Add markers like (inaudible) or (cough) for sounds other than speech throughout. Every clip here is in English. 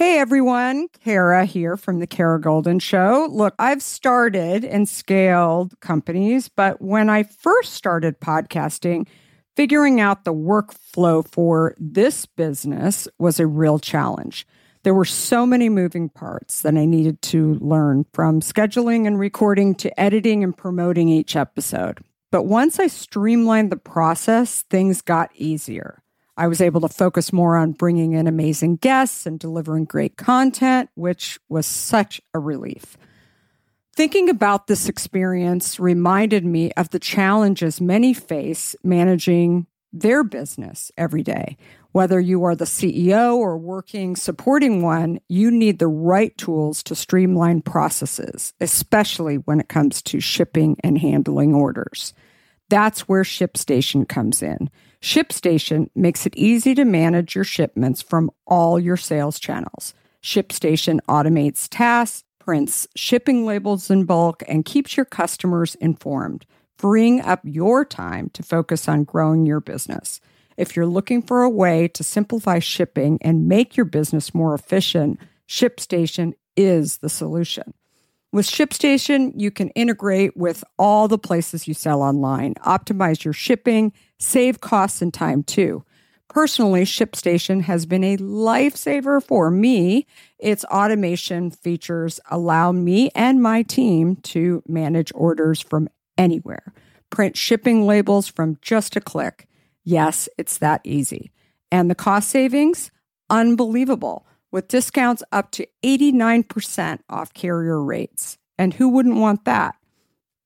Hey everyone, Kara here from the Kara Goldin Show. Look, I've started and scaled companies, but when I first started podcasting, figuring out the workflow for this business was a real challenge. There were so many moving parts that I needed to learn from scheduling and recording to editing and promoting each episode. But once I streamlined the process, things got easier. I was able to focus more on bringing in amazing guests and delivering great content, which was such a relief. Thinking about this experience reminded me of the challenges many face managing their business every day. Whether you are the CEO or working supporting one, you need the right tools to streamline processes, especially when it comes to shipping and handling orders. That's where ShipStation comes in. ShipStation makes it easy to manage your shipments from all your sales channels. ShipStation automates tasks, prints shipping labels in bulk, and keeps your customers informed, freeing up your time to focus on growing your business. If you're looking for a way to simplify shipping and make your business more efficient, ShipStation is the solution. With ShipStation, you can integrate with all the places you sell online, optimize your shipping, save costs and time too. Personally, ShipStation has been a lifesaver for me. Its automation features allow me and my team to manage orders from anywhere, print shipping labels from just a click. Yes, it's that easy. And the cost savings? Unbelievable with discounts up to 89% off carrier rates. And who wouldn't want that?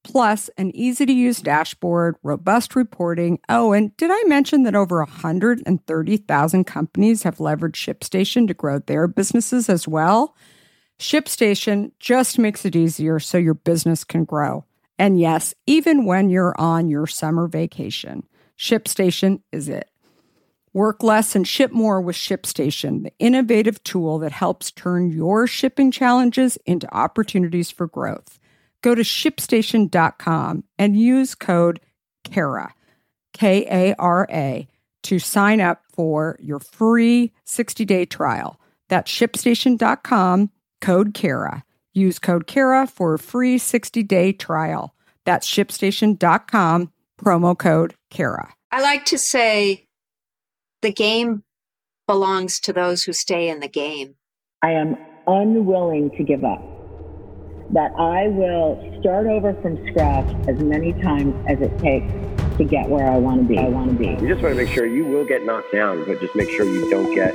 Plus, an easy to use dashboard, robust reporting. Oh, and did I mention that over 130,000 companies have leveraged ShipStation to grow their businesses as well? ShipStation just makes it easier so your business can grow. And yes, even when you're on your summer vacation, ShipStation is it. Work less and ship more with ShipStation, the innovative tool that helps turn your shipping challenges into opportunities for growth. Go to shipstation.com and use code KARA, K A R A, to sign up for your free 60 day trial. That's shipstation.com, code KARA. Use code KARA for a free 60 day trial. That's shipstation.com, promo code KARA. I like to say, the game belongs to those who stay in the game. I am unwilling to give up. That I will start over from scratch as many times as it takes to get where I want to be. I want to be. You just want to make sure you will get knocked down, but just make sure you don't get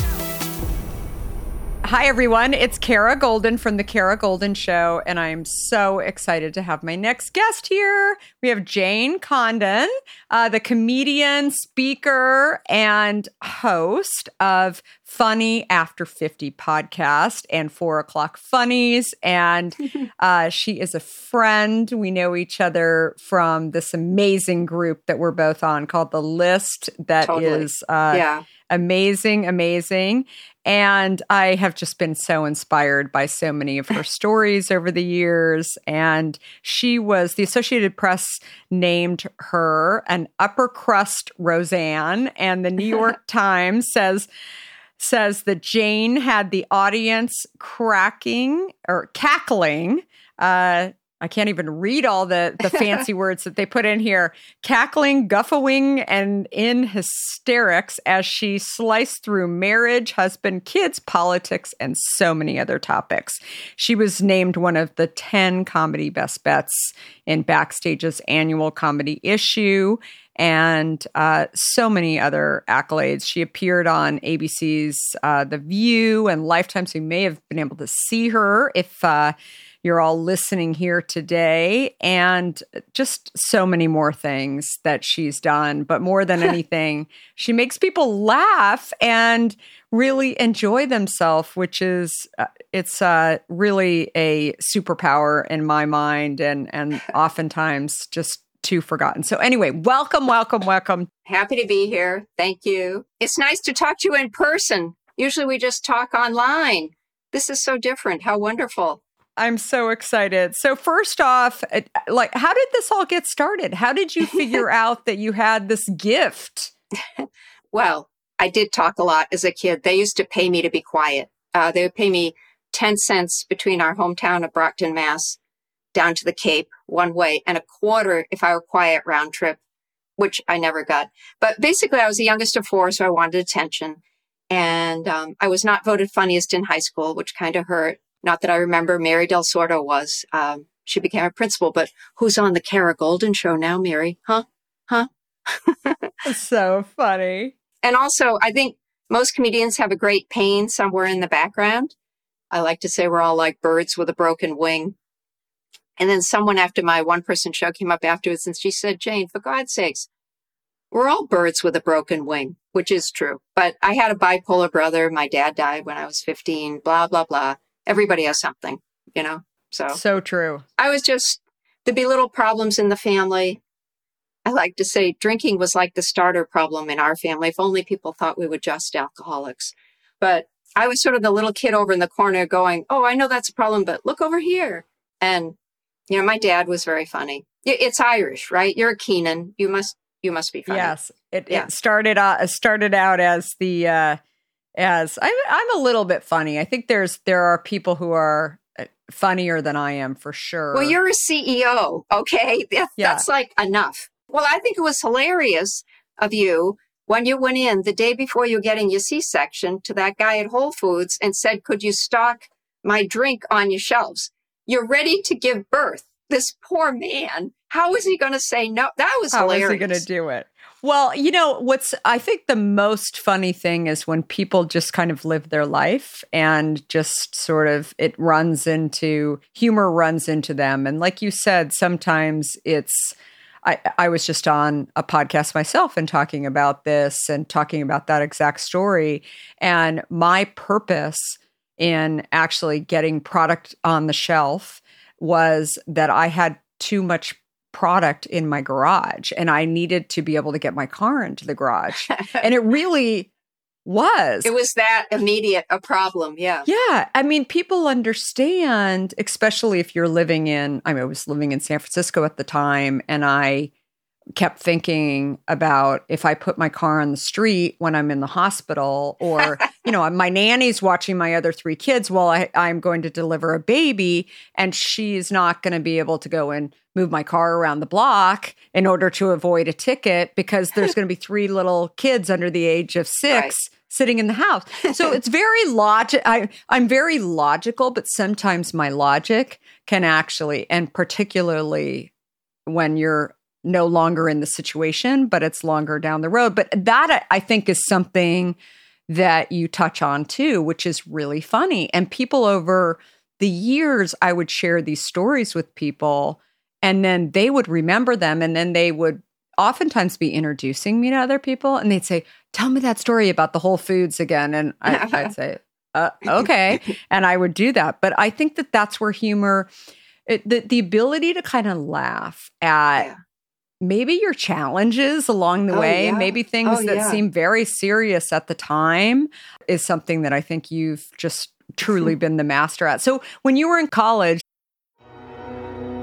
Hi, everyone. It's Kara Goldin from The Kara Goldin Show, and I'm so excited to have my next guest here. We have Jane Condon, uh, the comedian, speaker, and host of Funny After 50 podcast and Four O'Clock Funnies. And (laughs) uh, she is a friend. We know each other from this amazing group that we're both on called The List, That Totally. is uh, yeah. amazing, amazing. And I have just been so inspired by so many of her stories over the years. And she was, the Associated Press named her an upper crust Roseanne. And the New York (laughs) Times says, says that Jane had the audience cracking or cackling. Uh, I can't even read all the, the (laughs) fancy words that they put in here. Cackling, guffawing, and in hysterics as she sliced through marriage, husband, kids, politics, and so many other topics. She was named one of the 10 comedy best bets in Backstage's annual comedy issue and uh, so many other accolades. She appeared on ABC's uh, The View and Lifetime, so you may have been able to see her if uh, you're all listening here today, and just so many more things that she's done. But more than (laughs) anything, she makes people laugh and really enjoy themselves, which is uh, it's uh, really a superpower in my mind, and and (laughs) oftentimes just too forgotten. So anyway, welcome, welcome, welcome. Happy to be here. Thank you. It's nice to talk to you in person. Usually we just talk online. This is so different. How wonderful. I'm so excited. So first off, uh, like how did this all get started? How did you figure (laughs) out that you had this gift? (laughs) well, I did talk a lot as a kid. They used to pay me to be quiet. Uh, they would pay me 10 cents between our hometown of Brockton, Mass, down to the Cape one way and a quarter if I were quiet round trip, which I never got. But basically, I was the youngest of four, so I wanted attention. And um, I was not voted funniest in high school, which kind of hurt. Not that I remember Mary Del Sordo was. Um, she became a principal, but who's on the Kara Goldin show now, Mary? Huh? Huh? (laughs) so funny. And also, I think most comedians have a great pain somewhere in the background. I like to say we're all like birds with a broken wing. And then someone after my one person show came up afterwards and she said, Jane, for God's sakes, we're all birds with a broken wing, which is true. But I had a bipolar brother. My dad died when I was 15, blah, blah, blah. Everybody has something, you know? So, so true. I was just, there'd be little problems in the family. I like to say drinking was like the starter problem in our family. If only people thought we were just alcoholics. But I was sort of the little kid over in the corner going, Oh, I know that's a problem, but look over here. And you know, my dad was very funny. It's Irish, right? You're a Keenan. You must you must be funny. Yes, it, yeah. it started out started out as the uh, as I'm I'm a little bit funny. I think there's there are people who are uh, funnier than I am for sure. Well, you're a CEO, okay? That's, yeah. that's like enough. Well, I think it was hilarious of you when you went in the day before you were getting your C-section to that guy at Whole Foods and said, "Could you stock my drink on your shelves?" You're ready to give birth. This poor man. How is he going to say no? That was How hilarious. How is he going to do it? Well, you know, what's I think the most funny thing is when people just kind of live their life and just sort of it runs into humor runs into them. And like you said, sometimes it's I, I was just on a podcast myself and talking about this and talking about that exact story. And my purpose in actually getting product on the shelf was that I had too much product in my garage and I needed to be able to get my car into the garage. and it really was. It was that immediate a problem. Yeah. Yeah. I mean, people understand, especially if you're living in, I, mean, I was living in San Francisco at the time and I kept thinking about if I put my car on the street when I'm in the hospital, or, (laughs) you know, my nanny's watching my other three kids while I, I'm going to deliver a baby, and she's not going to be able to go and move my car around the block in order to avoid a ticket because (laughs) there's going to be three little kids under the age of six. Right. Sitting in the house, so it's very (laughs) logic. I I'm very logical, but sometimes my logic can actually, and particularly when you're no longer in the situation, but it's longer down the road. But that I think is something that you touch on too, which is really funny. And people over the years, I would share these stories with people, and then they would remember them, and then they would oftentimes be introducing me to other people, and they'd say, "Tell me that story about the Whole Foods again," and I, (laughs) would say, uh, "Okay," and I would do that. But I think that that's where humor. It, the, the ability to kind of laugh at yeah maybe your challenges along the oh, way, yeah. maybe things oh, that yeah. seem very serious at the time is something that I think you've just truly (laughs) been the master at. So when you were in college,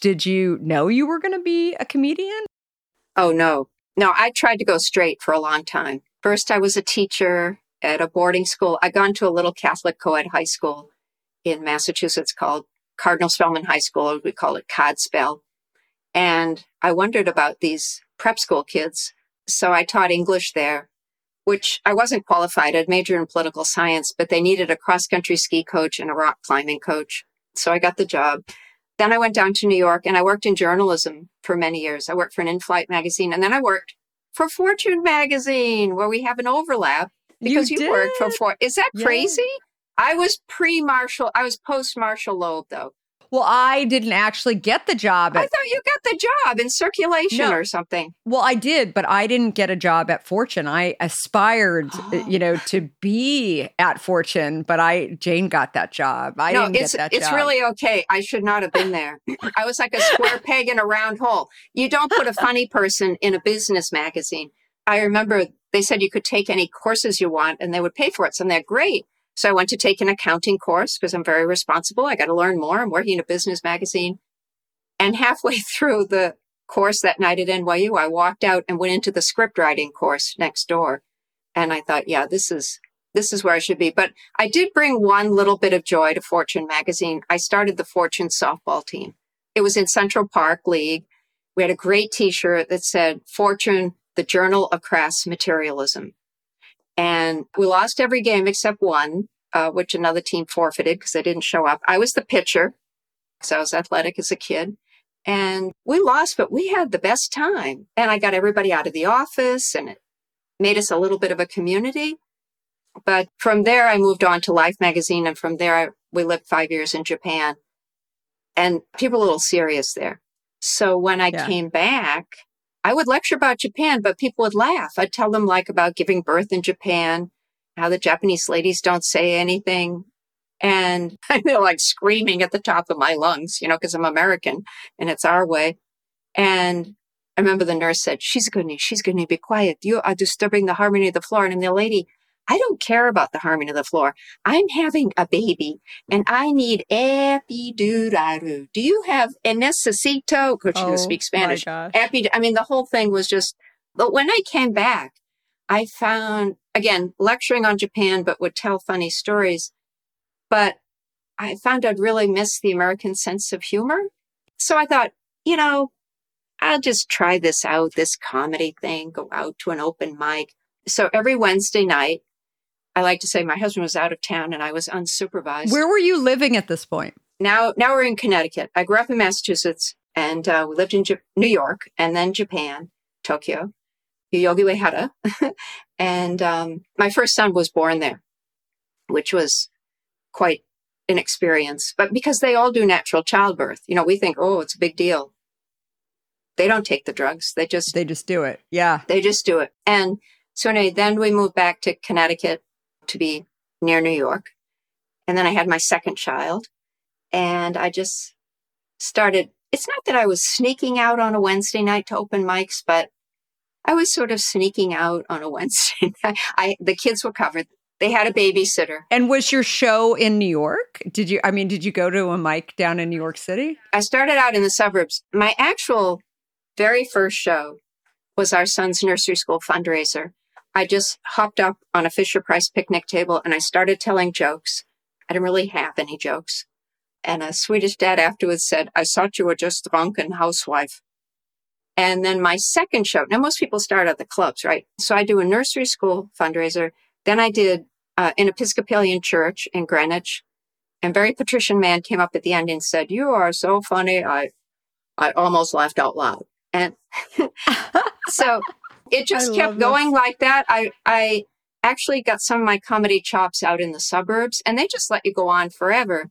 Did you know you were going to be a comedian? Oh no. No, I tried to go straight for a long time. First I was a teacher at a boarding school. I gone to a little Catholic co-ed high school in Massachusetts called Cardinal Spellman High School, we call it Codspell. And I wondered about these prep school kids. So I taught English there, which I wasn't qualified. I'd majored in political science, but they needed a cross country ski coach and a rock climbing coach. So I got the job. Then I went down to New York and I worked in journalism for many years. I worked for an in flight magazine and then I worked for Fortune magazine where we have an overlap because you, you worked for? Fortune. Is that Yeah. crazy? I was pre Marshall, I was post Marshall Loeb though. Well, I didn't actually get the job I thought you got the job in circulation No. or something. Well, I did, but I didn't get a job at Fortune. I aspired, Oh. (gasps) you know, to be at Fortune, but I Jane got that job. I no, didn't it's get that it's job. really okay. I should not have been (laughs) there. I was like a square peg in a round hole. You don't put a funny person in a business magazine. I remember they said you could take any courses you want and they would pay for it. So they're great. So I went to take an accounting course because I'm very responsible. I got to learn more. I'm working in a business magazine. And halfway (laughs) through the course that night at NYU, I walked out and went into the script writing course next door. And I thought, yeah, this is this is where I should be. But I did bring one little bit of joy to Fortune magazine. I started the Fortune softball team. It was in Central Park League. We had a great t-shirt that said Fortune, the Journal of Crass Materialism. And we lost every game except one, uh, which another team forfeited because they didn't show up. I was the pitcher because I was athletic as a kid. And we lost, but we had the best time. And I got everybody out of the office and it made us a little bit of a community. But from there, I moved on to Life magazine. And from there, I, we lived five years in Japan. And people were a little serious there. So when I Yeah. came back, I would lecture about Japan, but people would laugh. I'd tell them like about giving birth in Japan, how the Japanese ladies don't say anything. And (laughs) they're like screaming at the top of my lungs, you know, because I'm American and it's our way. And I remember the nurse said, She's going to, she's going to be quiet. You are disturbing the harmony of the floor. And the lady, I don't care about the harmony of the floor. I'm having a baby and I need epidural. Do you have a necesito? Because she Oh, speak Spanish. Epi, I mean, the whole thing was just, but when I came back, I found, again, lecturing on Japan, but would tell funny stories. But I found I'd really miss the American sense of humor. So I thought, you know, I'll just try this out, this comedy thing, go out to an open mic. So every Wednesday night, I like to say my husband was out of town and I was unsupervised. Where were you living at this point? now, now we're in Connecticut. I grew up in Massachusetts and uh, we lived in J- New York and then Japan, Tokyo, Yoyogi Uehara. (laughs) and um, my first son was born there, which was quite an experience. But because they all do natural childbirth, you know, we think, oh, it's a big deal. They don't take the drugs. They just They just do it. Yeah. they just do it. And so anyway, then we moved back to Connecticut to be near New York. And then I had my second child and I just started. It's not that I was sneaking out on a Wednesday night to open mics, but I was sort of sneaking out on a (laughs) Wednesday night. I, the kids were covered. They had a babysitter. And was your show in New York? Did you, I mean, did you go to a mic down in New York City? I started out in the suburbs. My actual very first show was our son's nursery school fundraiser. I just hopped up on a Fisher Price picnic table and I started telling jokes. I didn't really have any jokes. And a Swedish dad afterwards said, I thought you were just drunken housewife. And then my second show, now most people start at the clubs, right? So I do a nursery school fundraiser. Then I did uh, an Episcopalian church in Greenwich. And very patrician man came up at the end and said, you are so funny. I, I almost laughed out loud. And (laughs) so it just I kept love this. going like that. I, I actually got some of my comedy chops out in the suburbs and they just let you go on forever.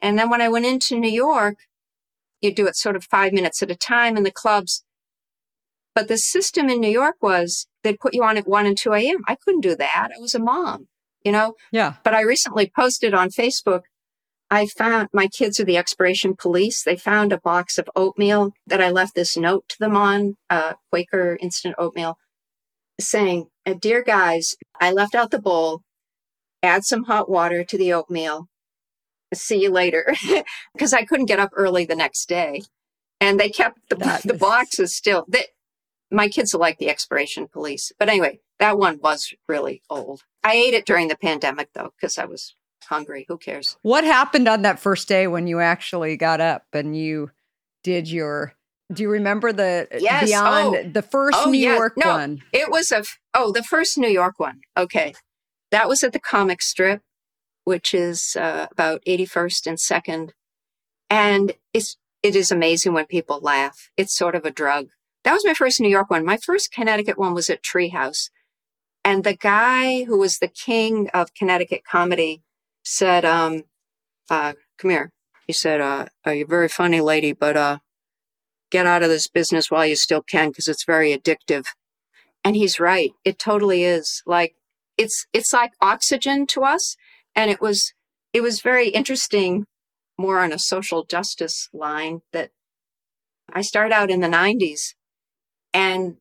And then when I went into New York, you do it sort of five minutes at a time in the clubs. But the system in New York was they'd put you on at 1 and 2 a.m. I couldn't do that. I was a mom, you know? Yeah. But I recently posted on Facebook. I found my kids are the expiration police. They found a box of oatmeal that I left this note to them on, uh, Quaker instant oatmeal, saying, "Uh, Dear guys, I left out the bowl. Add some hot water to the oatmeal. See you later. (laughs) Because I couldn't get up early the next day. And they kept the, (laughs) That the is- boxes still. They, my kids are like the expiration police. But anyway, that one was really old. I ate it during the pandemic though, because I was hungry. Who cares? What happened on that first day when you actually got up and you did your Do you remember the Yes. beyond Oh. the first Oh, New yeah. York No. one? It was a oh, the first New York one. Okay, that was at the comic strip, which is uh, about eighty first and second, and it's it is amazing when people laugh. It's sort of a drug. That was my first New York one. My first Connecticut one was at Treehouse, and the guy who was the king of Connecticut comedy said, um, uh, "Come here." He said, uh, uh, "You're a very funny lady, but uh, get out of this business while you still can because it's very addictive." And he's right. It totally is. Like it's it's like oxygen to us. And it was it was very interesting, more on a social justice line that I started out in the nineties and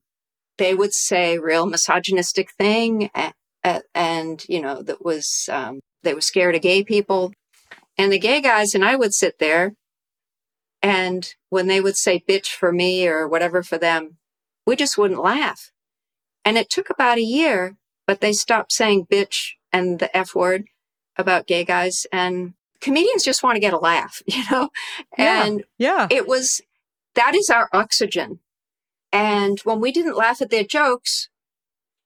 they would say real misogynistic thing a- a- and you know that was um, they were scared of gay people and the gay guys and i would sit there and when they would say bitch for me or whatever for them we just wouldn't laugh and it took about a year but they stopped saying bitch and the f word about gay guys and comedians just want to get a laugh (laughs) you know Yeah. and Yeah. it was that is our oxygen and when we didn't laugh at their jokes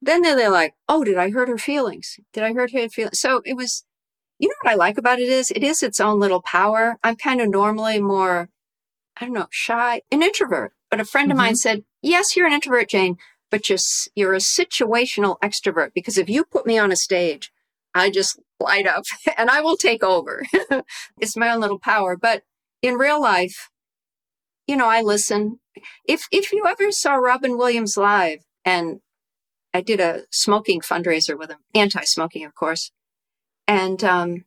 then they're, like oh did i hurt her feelings? Did i hurt her feelings? So it was you know what i like about it is it is its own little power. I'm kind of normally more i don't know shy an introvert. But a friend of mine mm-hmm. said yes you're an introvert jane but you're, you're a situational extrovert because if you put me on a stage i just light up (laughs) and i will take over. (laughs) It's my own little power. But in real life you know, I listen. If if you ever saw Robin Williams live, and I did a smoking fundraiser with him, anti-smoking, of course, and um,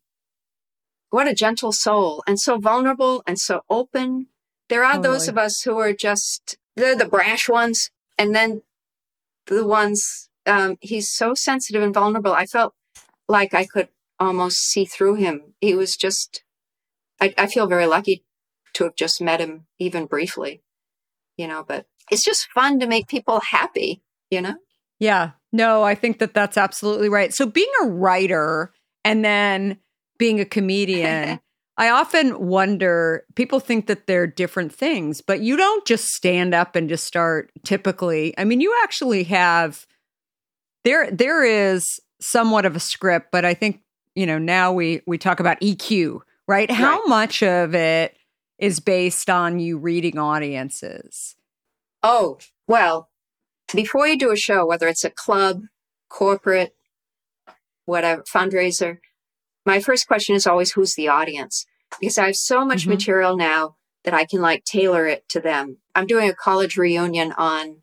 what a gentle soul, and so vulnerable, and so open. There are those Totally. of us who are just they're the brash ones, and then the ones um, he's so sensitive and vulnerable. I felt like I could almost see through him. He was just. I, I feel very lucky to have just met him even briefly, you know, but it's just fun to make people happy, you know? Yeah. No, I think that that's absolutely right. So being a writer and then being a comedian, (laughs) I often wonder people think that they're different things, but you don't just stand up and just start typically. I mean, you actually have there there is somewhat of a script, but I think, you know, now we we talk about EQ, right? How Right. much of it is based on you reading audiences? Oh, well, before you do a show, whether it's a club, corporate, whatever, fundraiser, my first question is always who's the audience? Because I have so much Mhm. material now that I can like tailor it to them. I'm doing a college reunion on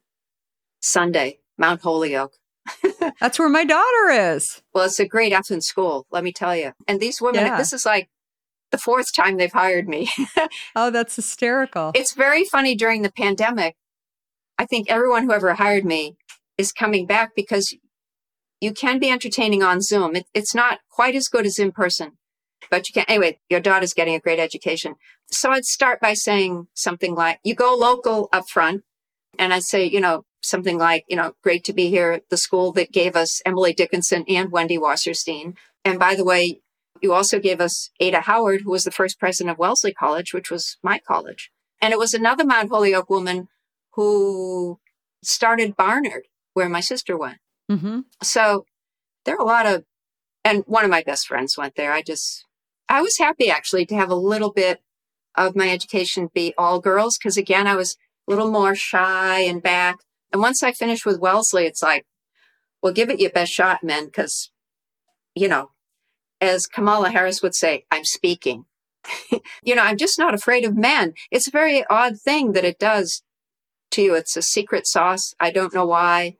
Sunday, Mount Holyoke. (laughs) That's where my daughter is. Well, it's a great effing school, let me tell you. And these women, Yeah. this is like the fourth time they've hired me. (laughs) Oh, that's hysterical. it's very funny during the pandemic. I think everyone who ever hired me is coming back because you can be entertaining on Zoom. It, it's not quite as good as in person, but you can. Anyway, your daughter's getting a great education. So I'd start by saying something like, you go local up front. And I'd say, you know, something like, you know, great to be here the school that gave us Emily Dickinson and Wendy Wasserstein. And by the way, you also gave us Ada Howard, who was the first president of Wellesley College, which was my college. And it was another Mount Holyoke woman who started Barnard, where my sister went. hmm So there are a lot of, and one of my best friends went there. I just, I was happy actually to have a little bit of my education be all girls because again, I was a little more shy and back. And once I finished with Wellesley, it's like, well, give it your best shot, men, because, you know, as Kamala Harris would say, I'm speaking. (laughs) you know, I'm just not afraid of men. It's a very odd thing that it does to you. It's a secret sauce. I don't know why,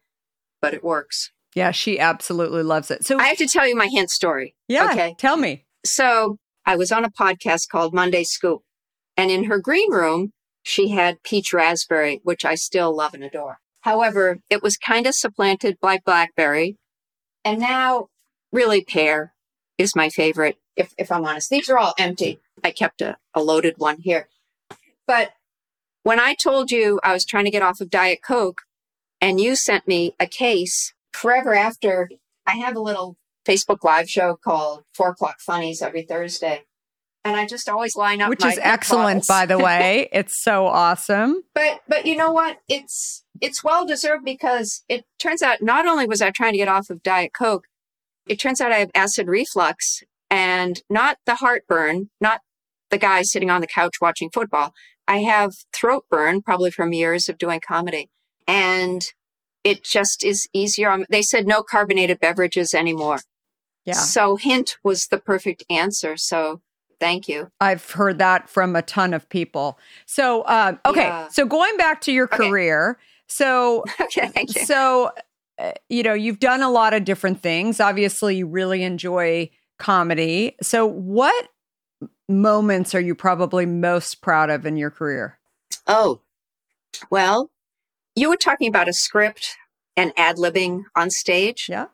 but it works. Yeah, she absolutely loves it. So, I have to tell you my hint story. yeah, Okay. tell me. So I was on a podcast called Monday Scoop, and in her green room, she had peach raspberry, which I still love and adore. However, it was kind of supplanted by blackberry, and now really pear is my favorite. If if I'm honest, these are all empty. I kept a, a loaded one here, but when I told you I was trying to get off of Diet Coke, and you sent me a case forever after, I have a little Facebook live show called Four O'clock Funnies every Thursday. and I just always line up, which my is excellent, by the (laughs) way. it's so awesome. But but you know what? It's it's well deserved because it turns out not only was I trying to get off of Diet Coke, it turns out I have acid reflux and not the heartburn, not the guy sitting on the couch watching football. I have throat burn, probably from years of doing comedy. And it just is easier. They said no carbonated beverages anymore. Yeah. So hint was the perfect answer. So thank you. I've heard that from a ton of people. So, um, okay. Yeah. So going back to your Okay. career. So, (laughs) Okay, thank you. so, uh, you know, you've done a lot of different things. Obviously, you really enjoy comedy. So, what moments are you probably most proud of in your career? Oh, well, you were talking about a script and ad libbing on stage. Yeah.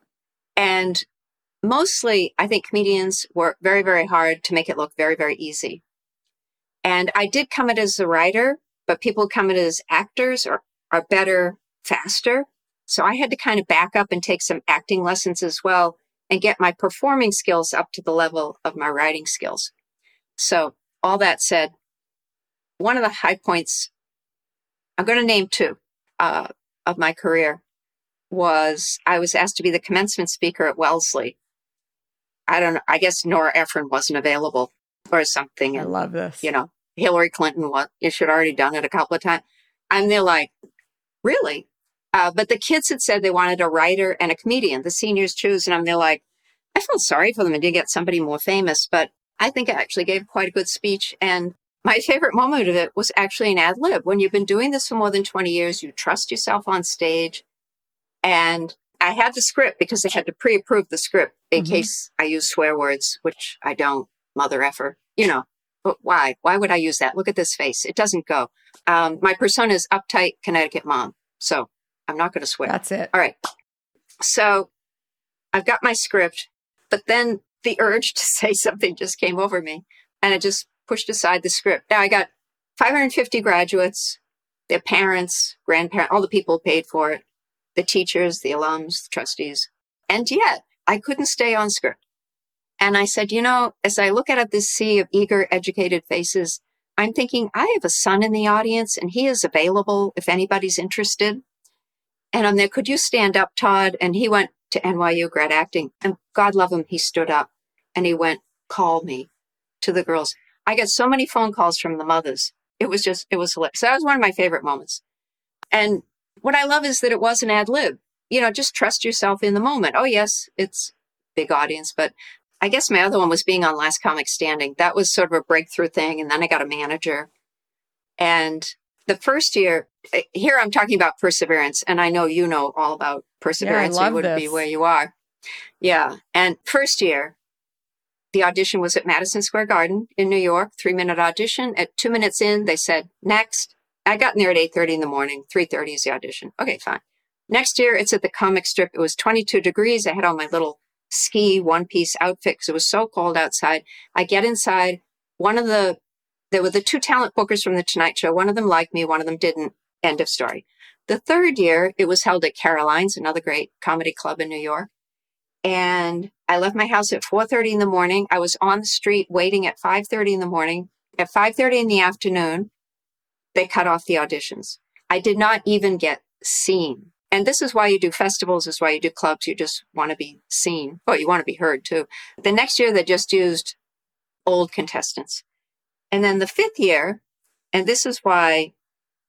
And mostly, I think comedians work very, very hard to make it look very, very easy. And I did come in as a writer, but people who come in as actors are, are better faster. So I had to kind of back up and take some acting lessons as well and get my performing skills up to the level of my writing skills. So all that said, one of the high points, I'm going to name two uh, of my career, was I was asked to be the commencement speaker at Wellesley. I don't know. I guess Nora Ephron wasn't available or something. I and, love this. you know, Hillary Clinton was, you should already done it a couple of times. And they're like, really? Uh, but the kids had said they wanted a writer and a comedian. The seniors choose. And I'm they're like, I felt sorry for them and did get somebody more famous, but I think I actually gave quite a good speech. And my (laughs) favorite moment of it was actually an ad lib. When you've been doing this for more than 20 years, you trust yourself on stage. And I had the script because they had to pre approve the script in Mhm. case I use swear words, which I don't, mother effer, you know. But why? Why would I use that? Look at this face. It doesn't go. Um, my persona is uptight Connecticut mom. So I'm not going to swear. That's it. All right. So I've got my script, but then the urge to say (laughs) something just came over me and I just pushed aside the script. Now I got 550 graduates, their parents, grandparents, all the people paid for it, the teachers, the alums, the trustees. And yet I couldn't stay on script. And I said, you know, as I look out at this sea of eager, educated faces, I'm thinking I have a son in the audience and he is available if anybody's interested. And I'm there, could you stand up, Todd? And he went to NYU grad acting. And God love him, he stood up and he went, call me to the girls. I got so many phone calls from the mothers. It was just, it was hilarious. So that was one of my favorite moments. And what I love is that it was an ad lib. You know, just trust yourself in the moment. Oh, yes, it's big audience, but I guess my other one was being on Last Comic Standing. That was sort of a breakthrough thing. And then I got a manager. And the first year, eh, here I'm talking about perseverance. And I know you know all about perseverance. love you wouldn't be where you are. Yeah. And first year, the audition was at Madison Square Garden in New York, three minute audition. At two minutes in, they said, next. I got in there at 8.30 in the morning. 3.30 is the audition. Okay, fine. Next year, it's at the comic strip. It was 22 degrees. I had on my little ski one piece outfit because it was so cold outside. I get inside. One of the, there were the two talent bookers from the Tonight Show. One of them liked me, one of them didn't. End of story. The third year, it was held at Caroline's, another great comedy club in New York. And I left my house at 4:30 in the morning. I was on the street waiting at 5:30 in the morning. At 5:30 in the afternoon, they cut off the auditions. I did not even get seen. And this is why you do festivals, this is why you do clubs. You just want to be seen. Oh, you want to be heard too. The next year, they just used old contestants. And then the fifth year, and this is why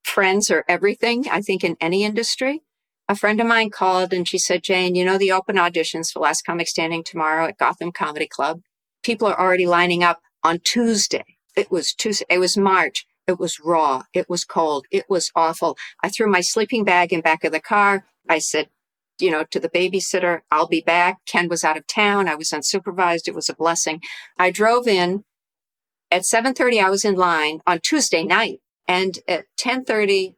friends are everything, I think, in any industry. A friend of mine called and she said, Jane, you know the open auditions for Last Comic Standing tomorrow at Gotham Comedy Club? People are already lining up on Tuesday. It was Tuesday. It was March. It was raw. It was cold. It was awful. I threw my sleeping bag in back of the car. I said, you know, to the babysitter, I'll be back. Ken was out of town. I was unsupervised. It was a blessing. I drove in at 7:30. I was in line on Tuesday night, and at 10:30,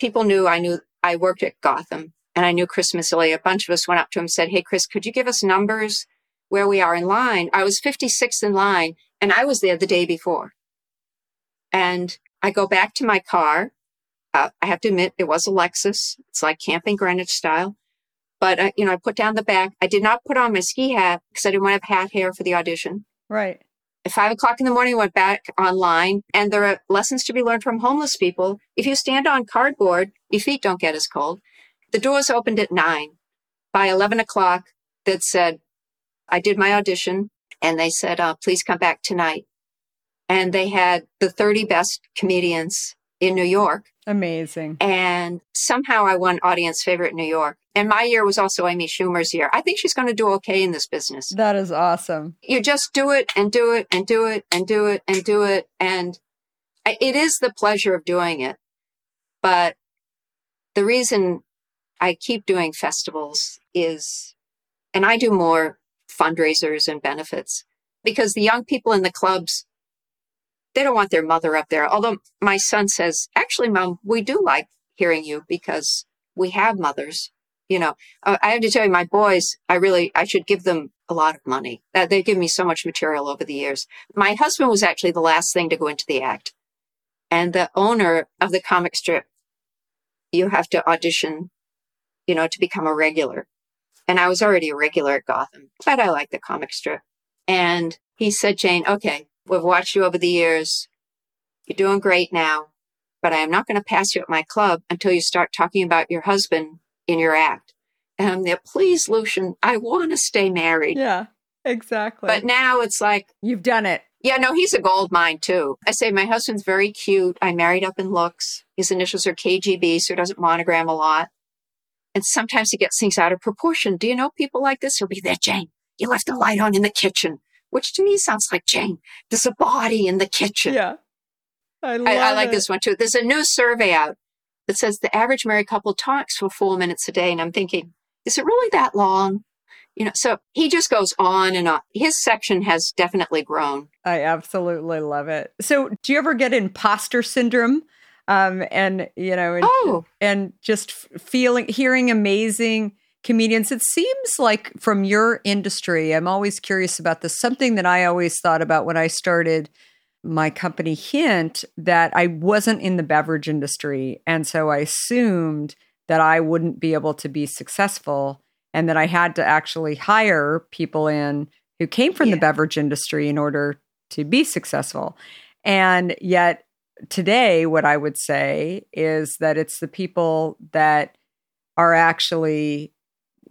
people knew I knew I worked at Gotham, and I knew Chris Mazzilli. A bunch of us went up to him and said, "Hey, Chris, could you give us numbers where we are in line?" I was 56th in line, and I was there the day before. And I go back to my car. Uh, I have to admit, it was a Lexus. It's like camping Greenwich style. But, uh, you know, I put down the back. I did not put on my ski hat because I didn't want to have hat hair for the audition. Right. At five o'clock in the morning, went back online, and there are lessons to be learned from homeless people. If you stand on cardboard, your feet don't get as cold. The doors opened at nine. By 11 o'clock, they'd said, I did my audition, and they said, uh, please come back tonight. And they had the 30 best comedians in New York. Amazing. And somehow I won audience favorite in New York. And my year was also Amy Schumer's year. I think she's going to do okay in this business. That is awesome. You just do it and do it and do it and do it and do it. And it is the pleasure of doing it. But the reason I keep doing festivals is, and I do more fundraisers and benefits because the young people in the clubs they don't want their mother up there. Although my son says, actually, mom, we do like hearing you because we have mothers. You know, uh, I have to tell you, my boys, I really, I should give them a lot of money. They've given me so much material over the years. My husband was actually the last thing to go into the act. And the owner of the comic strip, you have to audition, you know, to become a regular. And I was already a regular at Gotham, but I like the comic strip. And he said, Jane, okay, We've watched you over the years. You're doing great now, but I am not going to pass you at my club until you start talking about your husband in your act. And I'm there, please, Lucian, I want to stay married. Yeah, exactly. But now it's like, you've done it. Yeah, no, he's a gold mine too. I say my husband's very cute. I married up in looks. His initials are KGB, so he doesn't monogram a lot. And sometimes he gets things out of proportion. Do you know people like this? He'll be there, Jane. You left the light on in the kitchen which to me sounds like Jane. There's a body in the kitchen. Yeah. I, I, I like it. this one too. There's a new survey out that says the average married couple talks for four minutes a day. And I'm thinking, is it really that long? You know, so he just goes on and on. His section has definitely grown. I absolutely love it. So, do you ever get imposter syndrome? Um, and you know, and, oh. and just feeling, hearing amazing comedians. It seems like from your industry, I'm always curious about this. Something that I always thought about when I started my company Hint that I wasn't in the beverage industry. And so I assumed that I wouldn't be able to be successful and that I had to actually hire people in who came from yeah. the beverage industry in order to be successful. And yet, today, what I would say is that it's the people that are actually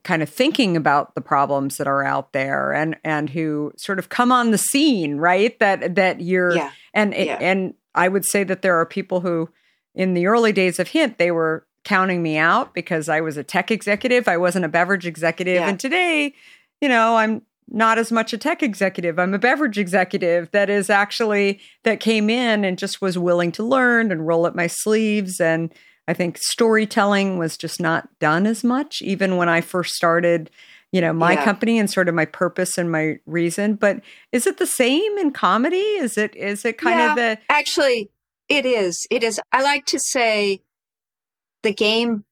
kind of thinking about the problems that are out there and and who sort of come on the scene right that that you're yeah. and yeah. and i would say that there are people who in the early days of hint they were counting me out because i was a tech executive i wasn't a beverage executive yeah. and today you know i'm not as much a tech executive i'm a beverage executive that is actually that came in and just was willing to learn and roll up my sleeves and I think storytelling was just not done as much, even when I first started, you know, my yeah. company and sort of my purpose and my reason. But is it the same in comedy? Is it is it kind yeah, of the actually it is. It is. I like to say the game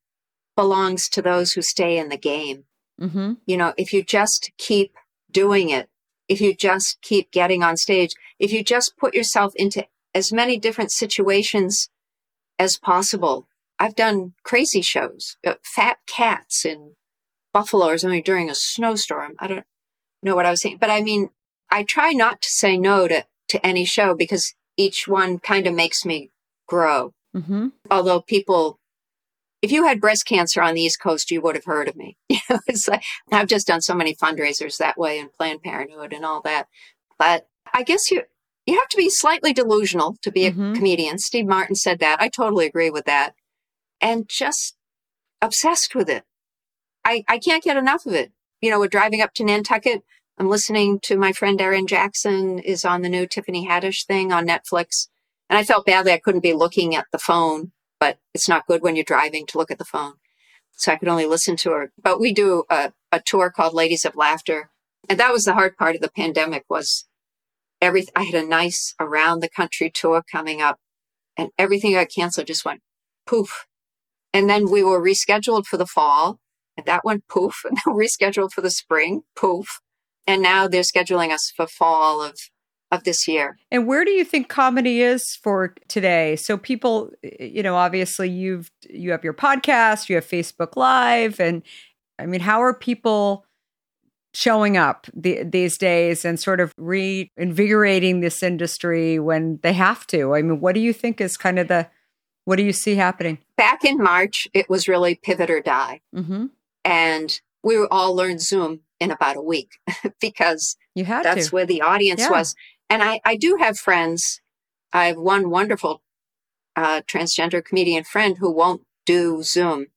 belongs to those who stay in the game. Mm-hmm. You know, if you just keep doing it, if you just keep getting on stage, if you just put yourself into as many different situations as possible, I've done crazy shows, uh, fat cats in Buffalo or something during a snowstorm. I don't know what I was saying, but I mean, I try not to say no to, to any show because each one kind of makes me grow. Mm-hmm. Although people, if you had breast cancer on the East Coast, you would have heard of me. (laughs) You know, it's like I've just done so many fundraisers that way and Planned Parenthood and all that. But I guess you you have to be slightly delusional to be a Mhm. comedian. Steve Martin said that. I totally agree with that. And just obsessed with it. I, I can't get enough of it. You know, we're driving up to Nantucket. I'm listening to my friend Erin Jackson is on the new Tiffany Haddish thing on Netflix. And I felt badly I couldn't be looking at the phone, but it's not good when you're driving to look at the phone. So I could only listen to her. But we do a, a tour called Ladies of Laughter. And that was the hard part of the pandemic was every, I had a nice around the country tour coming up and everything got canceled just went poof. And then we were rescheduled for the fall and that went poof (laughs) and then rescheduled for the spring, poof. And now they're scheduling us for fall of, of this year. And where do you think comedy is for today? So people, you know, obviously you've you have your podcast, you have Facebook Live, and I mean, how are people showing up the, these days and sort of reinvigorating this industry when they have to? I mean, what do you think is kind of the what do you see happening? Back in March, it was really pivot or die. Mm-hmm. And we all learned Zoom in about a week (laughs) because You had that's to. where the audience Yeah. was. And I, I do have friends. I have one wonderful uh, transgender comedian friend who won't do Zoom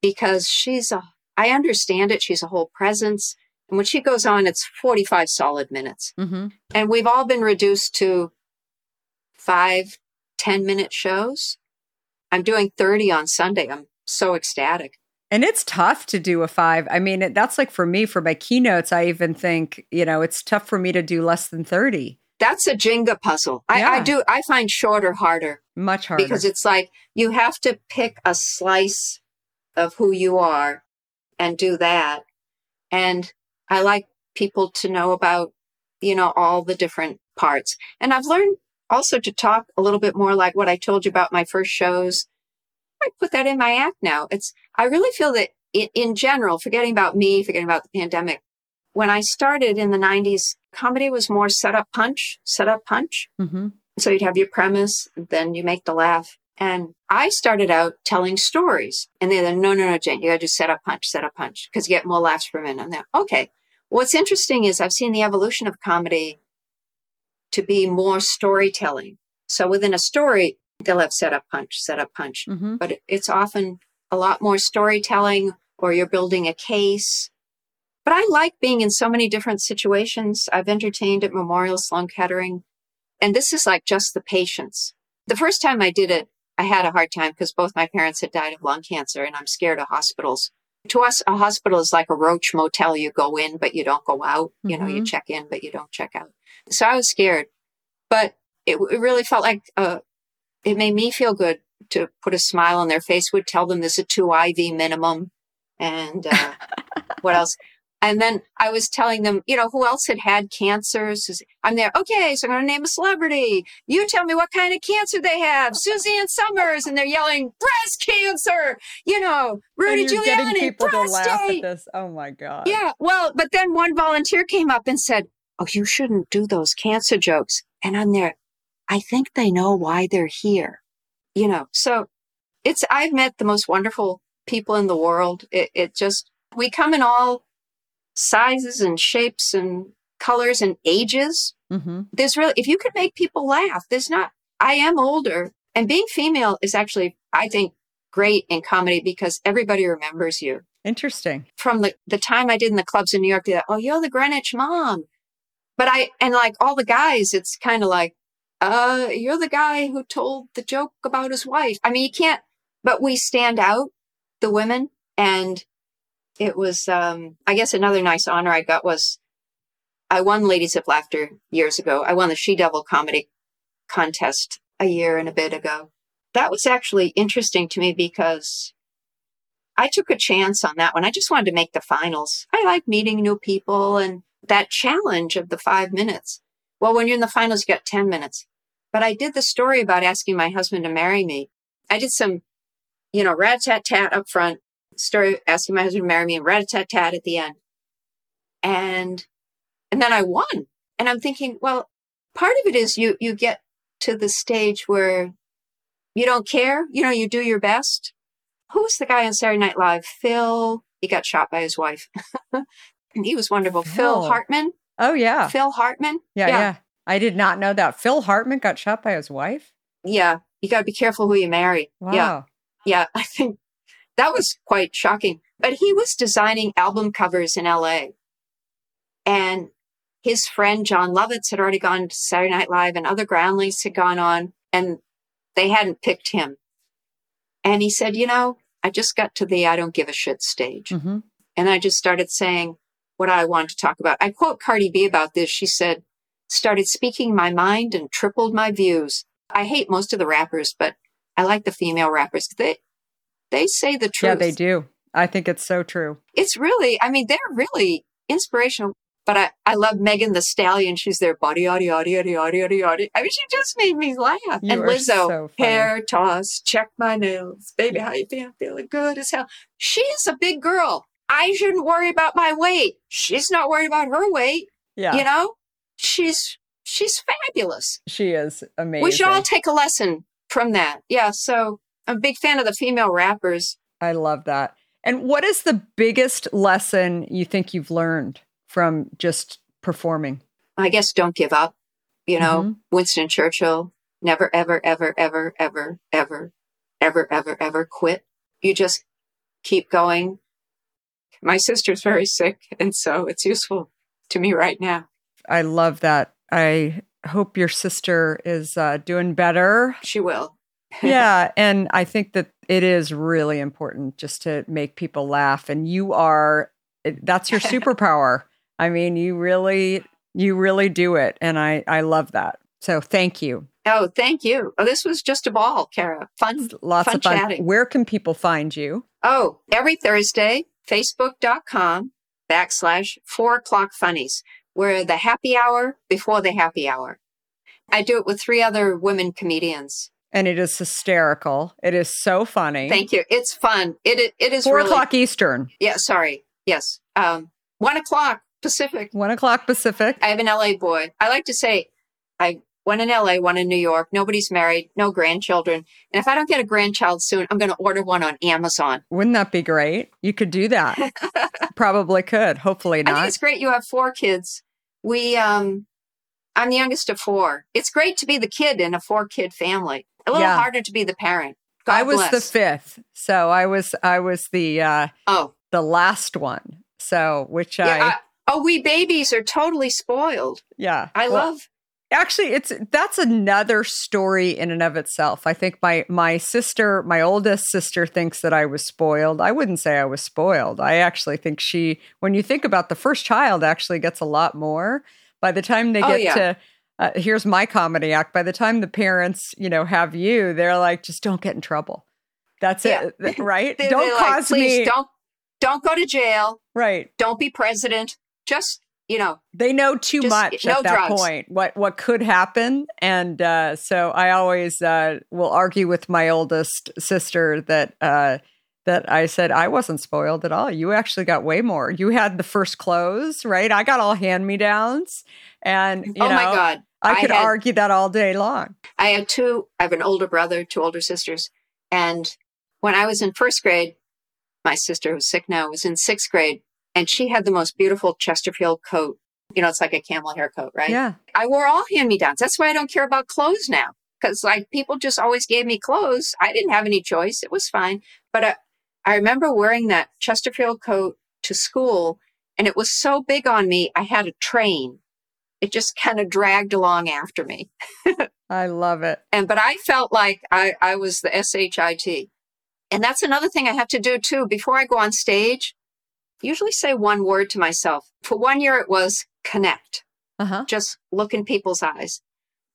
because she's a, I understand it. She's a whole presence. And when she goes on, it's 45 solid minutes. mm-hmm. And we've all been reduced to five, 10 minute shows. I'm doing 30 on Sunday. I'm so ecstatic. And it's tough to do a five. I mean, that's like for me, for my keynotes, I even think, you know, it's tough for me to do less than 30, That's a Jenga puzzle. I, I do, I find shorter harder. much harder. because it's like you have to pick a slice of who you are and do that. And I like people to know about, you know, all the different parts. And I've learned also to talk a little bit more like what I told you about my first shows. I put that in my act now. It's, I really feel that in, in general, forgetting about me, forgetting about the pandemic, when I started in the 90s, comedy was more set up punch, set up punch. hmm So you'd have your premise, then you make the laugh. And I started out telling stories. And they're like, no, no, no, Jane, you gotta do set up punch, set up punch, because you get more laughs per minute. I'm there. Okay. What's interesting is I've seen the evolution of comedy to be more storytelling. So within a story, they'll have set up punch, set up punch. hmm But it's often a lot more storytelling or you're building a case. But I like being in so many different situations. I've entertained at Memorial Sloan Kettering. And this is like just the patients. The first time I did it, I had a hard time because both my parents had died of lung cancer and I'm scared of hospitals. To us, a hospital is like a roach motel. You go in, but you don't go out. You know, you Mhm. check in, but you don't check out. So I was scared, but it, it really felt like, uh, it made me feel good to put a smile on their face, would tell them there's a two IV minimum and, uh, what else? And then I was telling them, you know, who else had had cancers? I'm there. Okay. So I'm going to name a celebrity. You tell me what kind of cancer they have. And Summers. And they're yelling breast cancer, you know, Rudy and you're getting Giuliani, people to laugh at this. Oh my god! Yeah. Well, but then one volunteer came up and said, Oh, you shouldn't do those cancer jokes. And I'm there. I think they know why they're here. You know, so it's, I've met the most wonderful people in the world. It, it just, we come in all sizes and shapes and colors and ages. hmm There's really, if you could make people laugh, there's not, I am older and being female is actually, I think, great in comedy because everybody remembers you Interesting. from the, the time I did in the clubs in New York, they're like, oh, you're the Greenwich mom. But I, and like all the guys, it's kind of like, uh, you're the guy who told the joke about his wife. I mean, you can't, but we stand out, the women. And it was, um, I guess another nice honor I got was I won Ladies of Laughter years ago. I won the She Devil comedy contest a year and a bit ago. That was actually interesting to me because I took a chance on that one. I just wanted to make the finals. I like meeting new people and that challenge of the five minutes. Well, when you're in the finals, you got 10 minutes. But I did the story about asking my husband to marry me. I did some, you know, rat tat tat up front, story asking my husband to marry me and rat a tat tat at the end. And, and then I won. And I'm thinking, well, part of it is you, you get to the stage where you don't care. You know, you do your best who was the guy on Saturday Night Live? Phil. He got shot by his wife. (laughs) and he was wonderful. Phil, Phil. Hartman. Oh yeah. Phil Hartman. yeah, yeah, I did not know that. Phil Hartman got shot by his wife. Yeah. You got to be careful who you marry. Wow. Yeah. Yeah. (laughs) I think that was quite shocking. But he was designing album covers in LA. And his friend Jon Lovitz had already gone to Saturday Night Live and other Groundlings had gone on and they hadn't picked him. And he said, you know, I just got to the I don't give a shit stage. hmm And I just started saying what I wanted to talk about. I quote Cardi B about this. She said, started speaking my mind and tripled my views. I hate most of the rappers, but I like the female rappers. They, they say the truth. Yeah, they do. I think it's so true. It's really, I mean, they're really inspirational. But I, I love Megan Thee Stallion. She's their body, yaddy, yaddy, yaddy, yaddy, yaddy. I mean, she just made me laugh. You and Lizzo, so hair toss, check my nails. Baby, how you feeling? Feeling good as hell. She's a big girl. I shouldn't worry about my weight. She's not worried about her weight. Yeah. You know, she's she's fabulous. She is amazing. We should all take a lesson from that. Yeah. So I'm a big fan of the female rappers. I love that. And what is the biggest lesson you think you've learned from just performing? I guess don't give up. You know, Mhm. Winston Churchill, never, ever, ever, ever, ever, ever, ever, ever, ever quit. You just keep going. My sister's very sick, and so it's useful to me right now. I love that. I hope your sister is uh, doing better. She will. Yeah. And I think that it is really important just to make people laugh. And you are, eh, that's your (laughs) superpower. I mean, you really, you really do it. And I, I love that. So thank you. Oh, thank you. Oh, this was just a ball, Kara. Fun. Lots Fun of fun. chatting. Where can people find you? Oh, every Thursday, facebook.com backslash four o'clock funnies. We're the happy hour before the happy hour. I do it with three other women comedians. And it is hysterical. It is so funny. Thank you. It's fun. It it, it is Four really o'clock Eastern, Yeah, sorry. Yes. Um, one o'clock Pacific. one o'clock Pacific. I have an LA boy. I like to say I one in LA, one in New York. Nobody's married, no grandchildren. And if I don't get a grandchild soon, I'm going to order one on Amazon. Wouldn't that be great? You could do that. (laughs) Probably could. Hopefully I think not. it's great you have four kids. We, um, I'm the youngest of four. It's great to be the kid in a four kid family. A little Yeah. harder to be the parent. God I was bless. the fifth, so I was I was the uh, Oh, the last one. So which yeah. I I, oh, we babies are totally spoiled. yeah I Well, love. Actually, it's that's another story in and of itself. I think my my sister, my oldest sister, thinks that I was spoiled. I wouldn't say I was spoiled. I actually think she, when you think about the first child, actually gets a lot more. By the time they Oh, get yeah. to, uh, here's my comedy act. By the time the parents, you know, have you, they're like, just don't get in trouble. That's Yeah. it, (laughs) right? They're- don't they're cause Please me. don't don't go to jail. Right. Don't be president. Just you know, they know too Just much no at that drugs. point what what could happen and uh, so i always uh, will argue with my oldest sister that uh, that i said i wasn't spoiled at all you actually got way more you had the first clothes right i got all hand me downs and you oh know my God. I could had, argue that all day long I have two. I have an older brother, two older sisters, and when I was in first grade, my sister who's sick now was in sixth grade, and she had the most beautiful Chesterfield coat. You know, it's like a camel hair coat, right? yeah I wore all hand me downs. That's why I don't care about clothes now. Because like people just always gave me clothes. I didn't have any choice. It was fine. But I, I remember wearing that Chesterfield coat to school and it was so big on me. I had a train. It just kind of dragged along after me. (laughs) i love it And, but I felt like I, I was the SHIT. And that's another thing I have to do too. Before I go on stage, usually say one word to myself. For one year, it was connect uh-huh just look in people's eyes.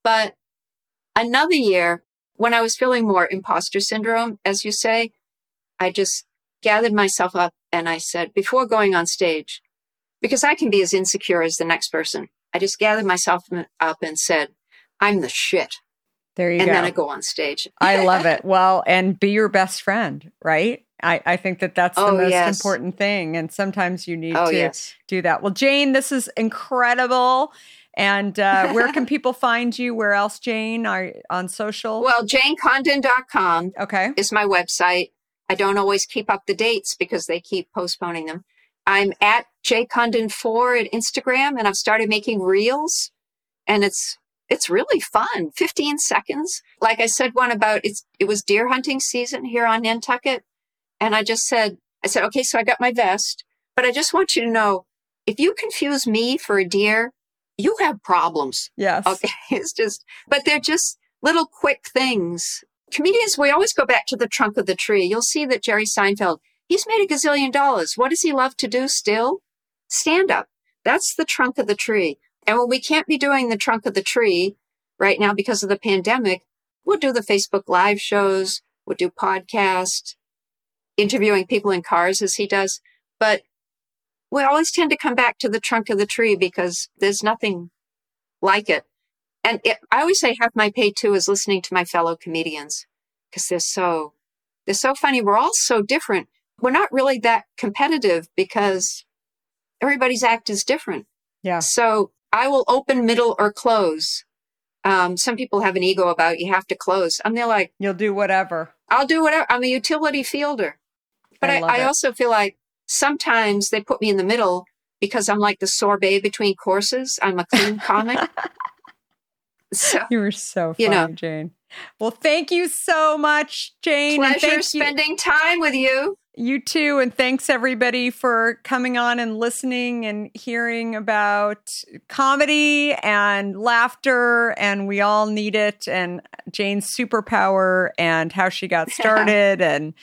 But another year, when I was feeling more imposter syndrome, as you say, I just gathered myself up and I said, before going on stage, because I can be as insecure as the next person, I just gathered myself up and said, I'm the shit. there you And go And then I go on stage. I (laughs) love it. Well, and be your best friend, right? I, I think that that's the Oh, most yes. important thing. And sometimes you need Oh, to yes. do that. Well, Jane, this is incredible. And uh, where can (laughs) people find you? Where else, Jane? Are on social? Well, janecondon.com okay. is my website. I don't always keep up the dates because they keep postponing them. I'm at Jay Condon four at Instagram and I've started making reels and it's it's really fun. 15 seconds. Like I said one about it's it was deer hunting season here on Nantucket and I just said I said okay, so I got my vest, but I just want you to know if you confuse me for a deer, you have problems. Yes. Okay. (laughs) It's just, but they're just little quick things. Comedians, we always go back to the trunk of the tree. You'll see that Jerry Seinfeld, he's made a gazillion dollars. What does he love to do still? Stand up. That's the trunk of the tree. And when we can't be doing the trunk of the tree right now because of the pandemic, we'll do the Facebook live shows. We'll do podcasts, interviewing people in cars as he does. But we always tend to come back to the trunk of the tree because there's nothing like it. And it, I always say half my pay too is listening to my fellow comedians because they're so, they're so funny. We're all so different, we're not really that competitive because everybody's act is different. Yeah. So I will open, middle, or close. Um, some people have an ego about you have to close. And they're like, You'll do whatever. I'll do whatever. I'm a utility fielder. But I I, I, also feel like sometimes they put me in the middle because I'm like the sorbet between courses. I'm a clean (laughs) comic. So You were so funny, You know. Jane. Well, thank you so much, Jane. and pleasure thank you- spending time with you. You too. And thanks everybody for coming on and listening and hearing about comedy and laughter. And we all need it. And Jane's superpower and how she got (laughs) started. and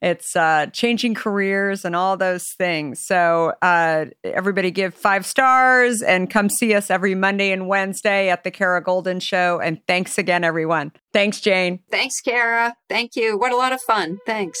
it's uh, changing careers and all those things. So, uh, everybody give five stars and come see us every Monday and Wednesday at the Kara Goldin Show. And thanks again, everyone. Thanks, Jane. Thanks, Kara. Thank you. What a lot of fun. Thanks.